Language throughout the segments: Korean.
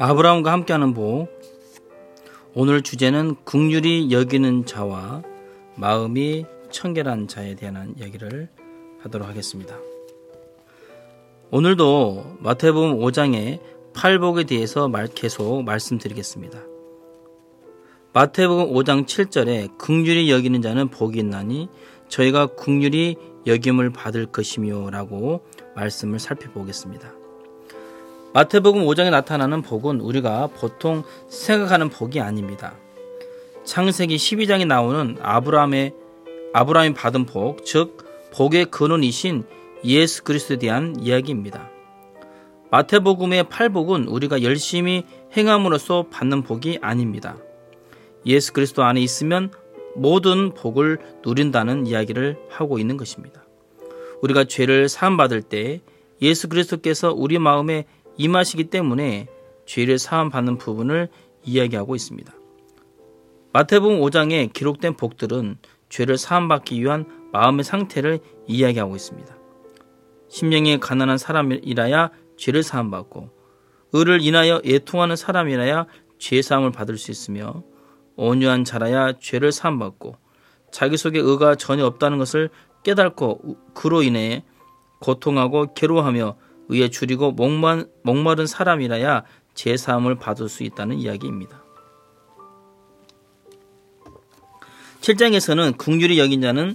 아브라함과 함께하는 복. 오늘 주제는 국률이 여기는 자와 마음이 청결한 자에 대한 이야기를 하도록 하겠습니다. 오늘도 마태복음 5장의 팔복에 대해서 계속 말씀드리겠습니다. 마태복음 5장 7절에 국률이 여기는 자는 복이 있나니 저희가 국률이 여김을 받을 것이며라고 말씀을 살펴보겠습니다. 마태복음 5장에 나타나는 복은 우리가 보통 생각하는 복이 아닙니다. 창세기 12장에 나오는 아브라함의 아브라함이 받은 복, 즉 복의 근원이신 예수 그리스도에 대한 이야기입니다. 마태복음의 팔복은 우리가 열심히 행함으로써 받는 복이 아닙니다. 예수 그리스도 안에 있으면 모든 복을 누린다는 이야기를 하고 있는 것입니다. 우리가 죄를 사함받을 때 예수 그리스도께서 우리 마음에 임하시기 때문에 죄를 사함받는 부분을 이야기하고 있습니다. 마태복음 5장에 기록된 복들은 죄를 사함받기 위한 마음의 상태를 이야기하고 있습니다. 심령이 가난한 사람이라야 죄를 사함받고 의를 인하여 애통하는 사람이라야 죄 사함을 받을 수 있으며 온유한 자라야 죄를 사함받고 자기 속에 의가 전혀 없다는 것을 깨닫고 그로 인해 고통하고 괴로워하며 의에 줄이고 목마, 목마른 사람이라야 제 사함을 받을 수 있다는 이야기입니다. 7장에서는 국률이 여긴 자는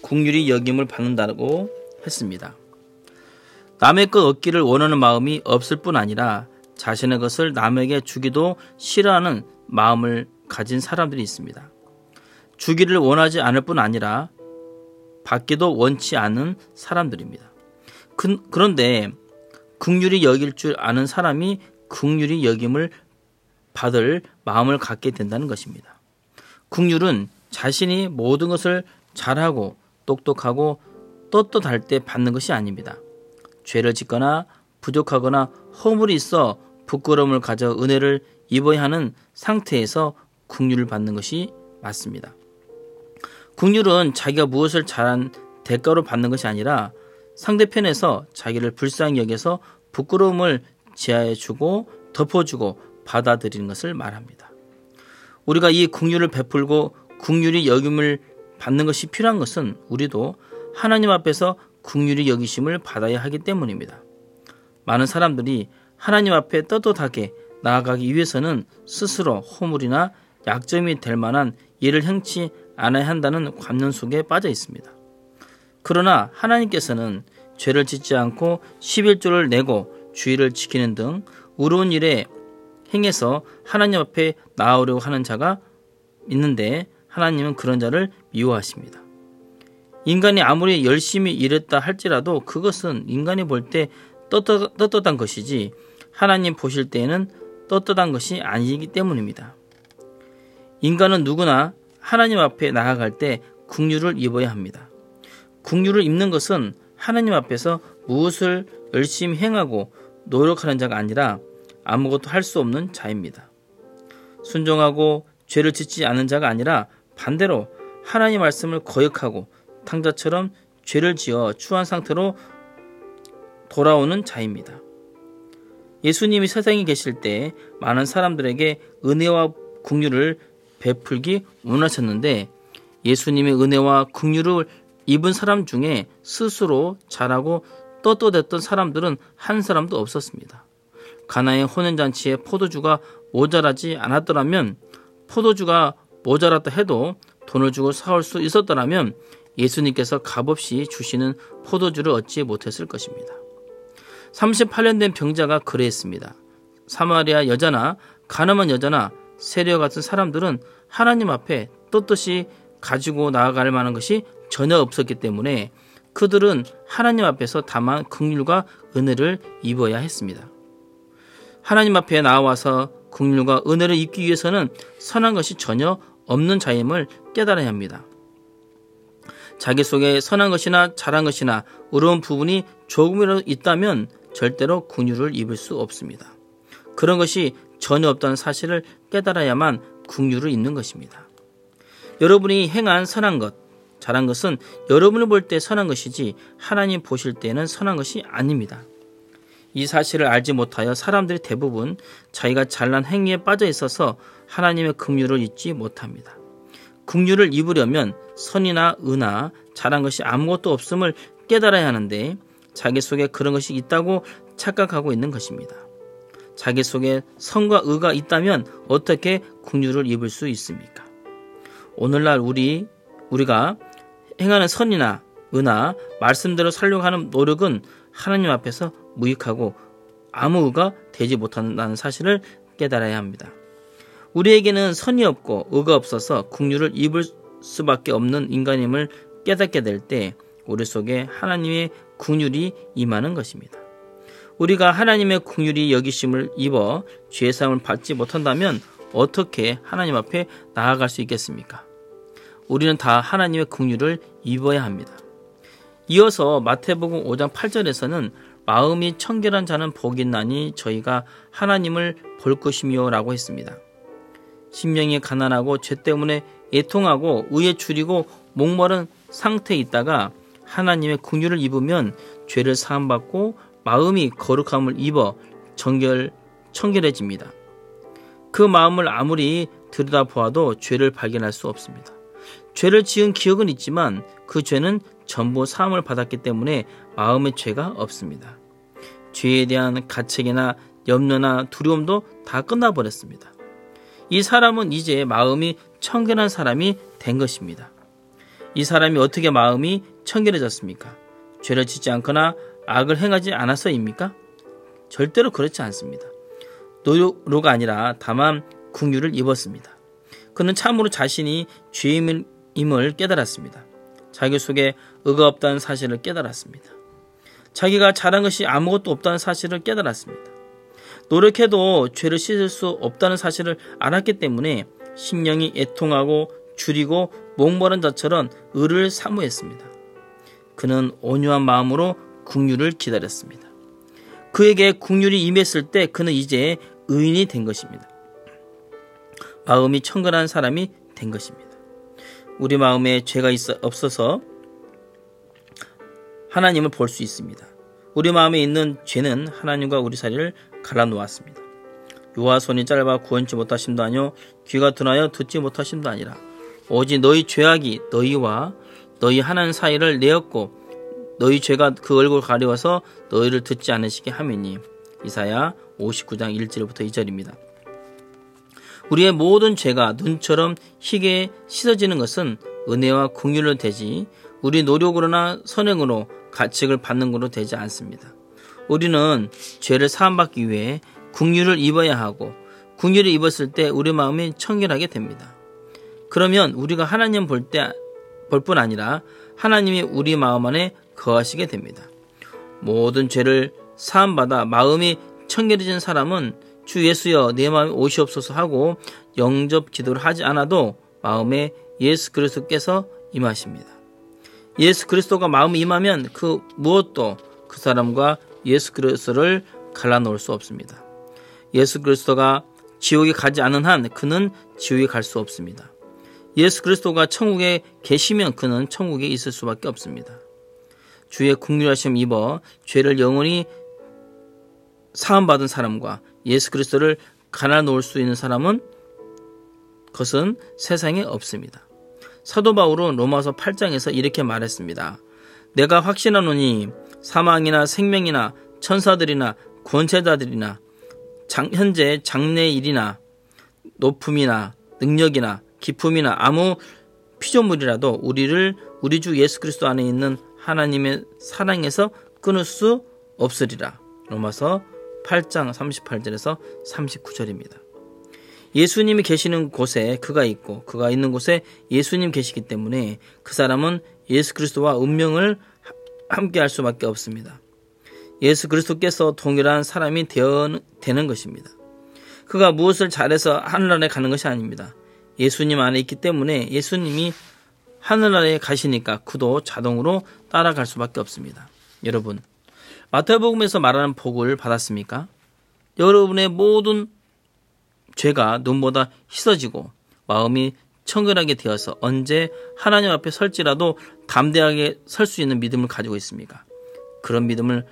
국률이 여김을 받는다고 했습니다. 남의 것 얻기를 원하는 마음이 없을 뿐 아니라 자신의 것을 남에게 주기도 싫어하는 마음을 가진 사람들이 있습니다. 주기를 원하지 않을 뿐 아니라 받기도 원치 않는 사람들입니다. 그, 그런데 극률이 여길 줄 아는 사람이 극률이 여김을 받을 마음을 갖게 된다는 것입니다. 극률은 자신이 모든 것을 잘하고 똑똑하고 떳떳할 때 받는 것이 아닙니다. 죄를 짓거나 부족하거나 허물이 있어 부끄러움을 가져 은혜를 입어야 하는 상태에서 국률을 받는 것이 맞습니다. 국률은 자기가 무엇을 잘한 대가로 받는 것이 아니라 상대편에서 자기를 불쌍히 여겨서 부끄러움을 지하해 주고 덮어주고 받아들이는 것을 말합니다. 우리가 이 국률을 베풀고 국률이 여김을 받는 것이 필요한 것은 우리도 하나님 앞에서 국률이 여기심을 받아야 하기 때문입니다. 많은 사람들이 하나님 앞에 떳떳하게 나아가기 위해서는 스스로 허물이나 약점이 될 만한 일을 행치 않아야 한다는 관념 속에 빠져 있습니다. 그러나 하나님께서는 죄를 짓지 않고 11조를 내고 주의를 지키는 등 의로운 일에 행해서 하나님 앞에 나오려고 하는 자가 있는데 하나님은 그런 자를 미워하십니다. 인간이 아무리 열심히 일했다 할지라도 그것은 인간이 볼 때 떳떳한 것이지 하나님 보실 때에는 떳떳한 것이 아니기 때문입니다. 인간은 누구나 하나님 앞에 나아갈 때 국류를 입어야 합니다. 국류를 입는 것은 하나님 앞에서 무엇을 열심히 행하고 노력하는 자가 아니라 아무것도 할 수 없는 자입니다. 순종하고 죄를 짓지 않는 자가 아니라 반대로 하나님 말씀을 거역하고 탕자처럼 죄를 지어 추한 상태로 돌아오는 자입니다. 예수님이 세상에 계실 때 많은 사람들에게 은혜와 국류를 베풀기 원하셨는데 예수님의 은혜와 국류를 입은 사람 중에 스스로 잘하고 떳떳했던 사람들은 한 사람도 없었습니다. 가나의 혼연잔치에 포도주가 모자라지 않았더라면 포도주가 모자랐다 해도 돈을 주고 사올 수 있었더라면 예수님께서 값없이 주시는 포도주를 얻지 못했을 것입니다. 38년 된 병자가 그래했습니다. 사마리아 여자나 가늠한 여자나 세리와 같은 사람들은 하나님 앞에 떳떳이 가지고 나아갈 만한 것이 전혀 없었기 때문에 그들은 하나님 앞에서 다만 긍휼과 은혜를 입어야 했습니다. 하나님 앞에 나와서 긍휼과 은혜를 입기 위해서는 선한 것이 전혀 없는 자임을 깨달아야 합니다. 자기 속에 선한 것이나 잘한 것이나 의로운 부분이 조금이라도 있다면 절대로 긍휼을 입을 수 없습니다. 그런 것이 전혀 없다는 사실을 깨달아야만 긍휼을 입는 것입니다. 여러분이 행한 선한 것, 잘한 것은 여러분을 볼 때 선한 것이지 하나님 보실 때는 선한 것이 아닙니다. 이 사실을 알지 못하여 사람들이 대부분 자기가 잘난 행위에 빠져 있어서 하나님의 긍휼을 잊지 못합니다. 긍휼을 입으려면 선이나 은나 잘한 것이 아무것도 없음을 깨달아야 하는데 자기 속에 그런 것이 있다고 착각하고 있는 것입니다. 자기 속에 선과 의가 있다면 어떻게 긍휼을 입을 수 있습니까? 오늘날 우리 우리가 행하는 선이나 은나 말씀대로 살려고 하는 노력은 하나님 앞에서 무익하고 아무 의가 되지 못한다는 사실을 깨달아야 합니다. 우리에게는 선이 없고 의가 없어서 국류를 입을 수밖에 없는 인간임을 깨닫게 될 때 우리 속에 하나님의 국률이 임하는 것입니다. 우리가 하나님의 국률이 여기심을 입어 죄 사함을 받지 못한다면 어떻게 하나님 앞에 나아갈 수 있겠습니까? 우리는 다 하나님의 국률을 입어야 합니다. 이어서 마태복음 5장 8절에서는 마음이 청결한 자는 복이 있나니 저희가 하나님을 볼 것이며라고 했습니다. 심령이 가난하고 죄 때문에 애통하고 의에 줄이고 목마른 상태에 있다가 하나님의 궁유를 입으면 죄를 사함 받고 마음이 거룩함을 입어 정결 청결해집니다. 그 마음을 아무리 들여다보아도 죄를 발견할 수 없습니다. 죄를 지은 기억은 있지만 그 죄는 전부 사함을 받았기 때문에 마음의 죄가 없습니다. 죄에 대한 가책이나 염려나 두려움도 다 끝나버렸습니다. 이 사람은 이제 마음이 청결한 사람이 된 것입니다. 이 사람이 어떻게 마음이 청결해졌습니까? 죄를 짓지 않거나 악을 행하지 않아서입니까? 절대로 그렇지 않습니다. 노력으로가 아니라 다만 궁유를 입었습니다. 그는 참으로 자신이 죄임을 깨달았습니다. 자기 속에 의가 없다는 사실을 깨달았습니다. 자기가 잘한 것이 아무것도 없다는 사실을 깨달았습니다. 노력해도 죄를 씻을 수 없다는 사실을 알았기 때문에 심령이 애통하고 줄이고 목마른 자처럼 의를 사모했습니다. 그는 온유한 마음으로 국률을 기다렸습니다. 그에게 국률이 임했을 때 그는 이제 의인이 된 것입니다. 마음이 청결한 사람이 된 것입니다. 우리 마음에 죄가 있어, 없어서 하나님을 볼 수 있습니다. 우리 마음에 있는 죄는 하나님과 우리 사이를 갈라놓았습니다. 요와 손이 짧아 구원치 못하심도 아니요 귀가 둔하여 듣지 못하심도 아니라 오직 너희 죄악이 너희와 너희 하나님 사이를 내었고 너희 죄가 그 얼굴 가려워서 너희를 듣지 않으시게 하매니 이사야 59장 1절부터 2절입니다. 우리의 모든 죄가 눈처럼 희게 씻어지는 것은 은혜와 공율로 되지 우리 노력으로나 선행으로 가책을 받는 것으로 되지 않습니다. 우리는 죄를 사함받기 위해 국유를 입어야 하고 국유를 입었을 때 우리 마음이 청결하게 됩니다. 그러면 우리가 하나님 볼 때 볼 뿐 아니라 하나님이 우리 마음 안에 거하시게 됩니다. 모든 죄를 사함받아 마음이 청결해진 사람은 주 예수여 내 마음에 오시옵소서 하고 영접 기도를 하지 않아도 마음에 예수 그리스도께서 임하십니다. 예수 그리스도가 마음에 임하면 그 무엇도 그 사람과 예수 그리스도를 갈라놓을 수 없습니다. 예수 그리스도가 지옥에 가지 않은 한 그는 지옥에 갈 수 없습니다. 예수 그리스도가 천국에 계시면 그는 천국에 있을 수밖에 없습니다. 주의 국률하심 입어 죄를 영원히 사함받은 사람과 예수 그리스도를 갈아놓을 수 있는 사람은 그것은 세상에 없습니다. 사도 바울은 로마서 8장에서 이렇게 말했습니다. 내가 확신하노니 사망이나 생명이나 천사들이나 권세자들이나 장, 현재 장래 일이나 높음이나 능력이나 기품이나 아무 피조물이라도 우리를 우리 주 예수 그리스도 안에 있는 하나님의 사랑에서 끊을 수 없으리라. 로마서 8장 38절에서 39절입니다. 예수님이 계시는 곳에 그가 있고 그가 있는 곳에 예수님 계시기 때문에 그 사람은 예수 그리스도와 운명을 함께 할 수밖에 없습니다. 예수 그리스도께서 동일한 사람이 되는 것입니다. 그가 무엇을 잘해서 하늘나라에 가는 것이 아닙니다. 예수님 안에 있기 때문에 예수님이 하늘나라에 가시니까 그도 자동으로 따라갈 수밖에 없습니다. 여러분, 마태복음에서 말하는 복을 받았습니까? 여러분의 모든 죄가 눈보다 씻어지고 마음이 청결하게 되어서 언제 하나님 앞에 설지라도 담대하게 설 수 있는 믿음을 가지고 있습니까? 그런 믿음을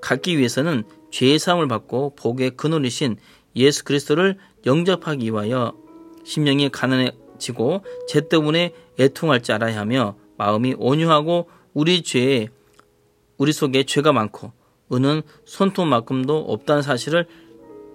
갖기 위해서는 죄의 사함을 받고 복의 근원이신 예수 그리스도를 영접하기 위하여 심령이 가난해지고 죄 때문에 애통할 줄 알아야 하며 마음이 온유하고 우리 죄에 우리 속에 죄가 많고 은은 손톱만큼도 없다는 사실을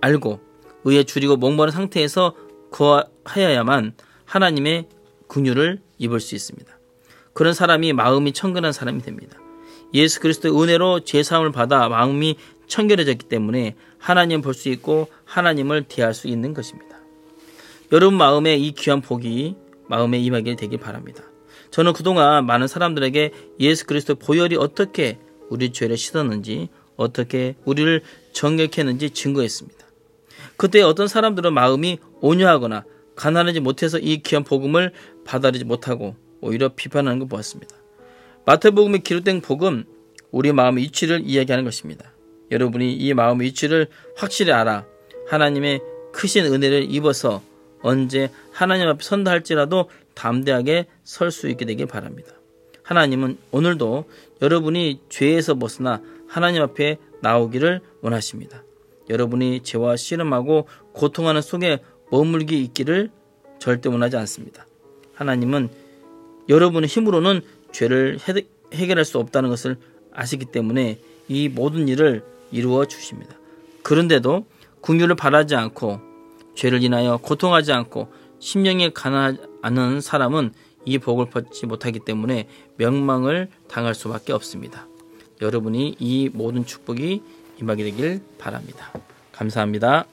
알고 의에 줄이고 목마른 상태에서 거하여야만 하나님의 긍휼을 입을 수 있습니다. 그런 사람이 마음이 청결한 사람이 됩니다. 예수 그리스도의 은혜로 죄 사함을 받아 마음이 청결해졌기 때문에 하나님 볼 수 있고 하나님을 대할 수 있는 것입니다. 여러분 마음에 이 귀한 복이 마음에 임하게 되길 바랍니다. 저는 그동안 많은 사람들에게 예수 그리스도 보혈이 어떻게 우리 죄를 씻었는지 어떻게 우리를 정결케 했는지 증거했습니다. 그때 어떤 사람들은 마음이 온유하거나 가난하지 못해서 이 귀한 복음을 받아들이지 못하고 오히려 비판하는 걸 보았습니다. 마태복음에 기록된 복음 우리 마음의 위치를 이야기하는 것입니다. 여러분이 이 마음의 위치를 확실히 알아 하나님의 크신 은혜를 입어서 언제 하나님 앞에 선다 할지라도 담대하게 설 수 있게 되길 바랍니다. 하나님은 오늘도 여러분이 죄에서 벗어나 하나님 앞에 나오기를 원하십니다. 여러분이 죄와 씨름하고 고통하는 속에 머물기 있기를 절대 원하지 않습니다. 하나님은 여러분의 힘으로는 죄를 해결할 수 없다는 것을 아시기 때문에 이 모든 일을 이루어 주십니다. 그런데도 궁유를 바라지 않고 죄를 인하여 고통하지 않고 심령에 가난하지 않은 사람은 이 복을 받지 못하기 때문에 명망을 당할 수밖에 없습니다. 여러분이 이 모든 축복이 임하게 되길 바랍니다. 감사합니다.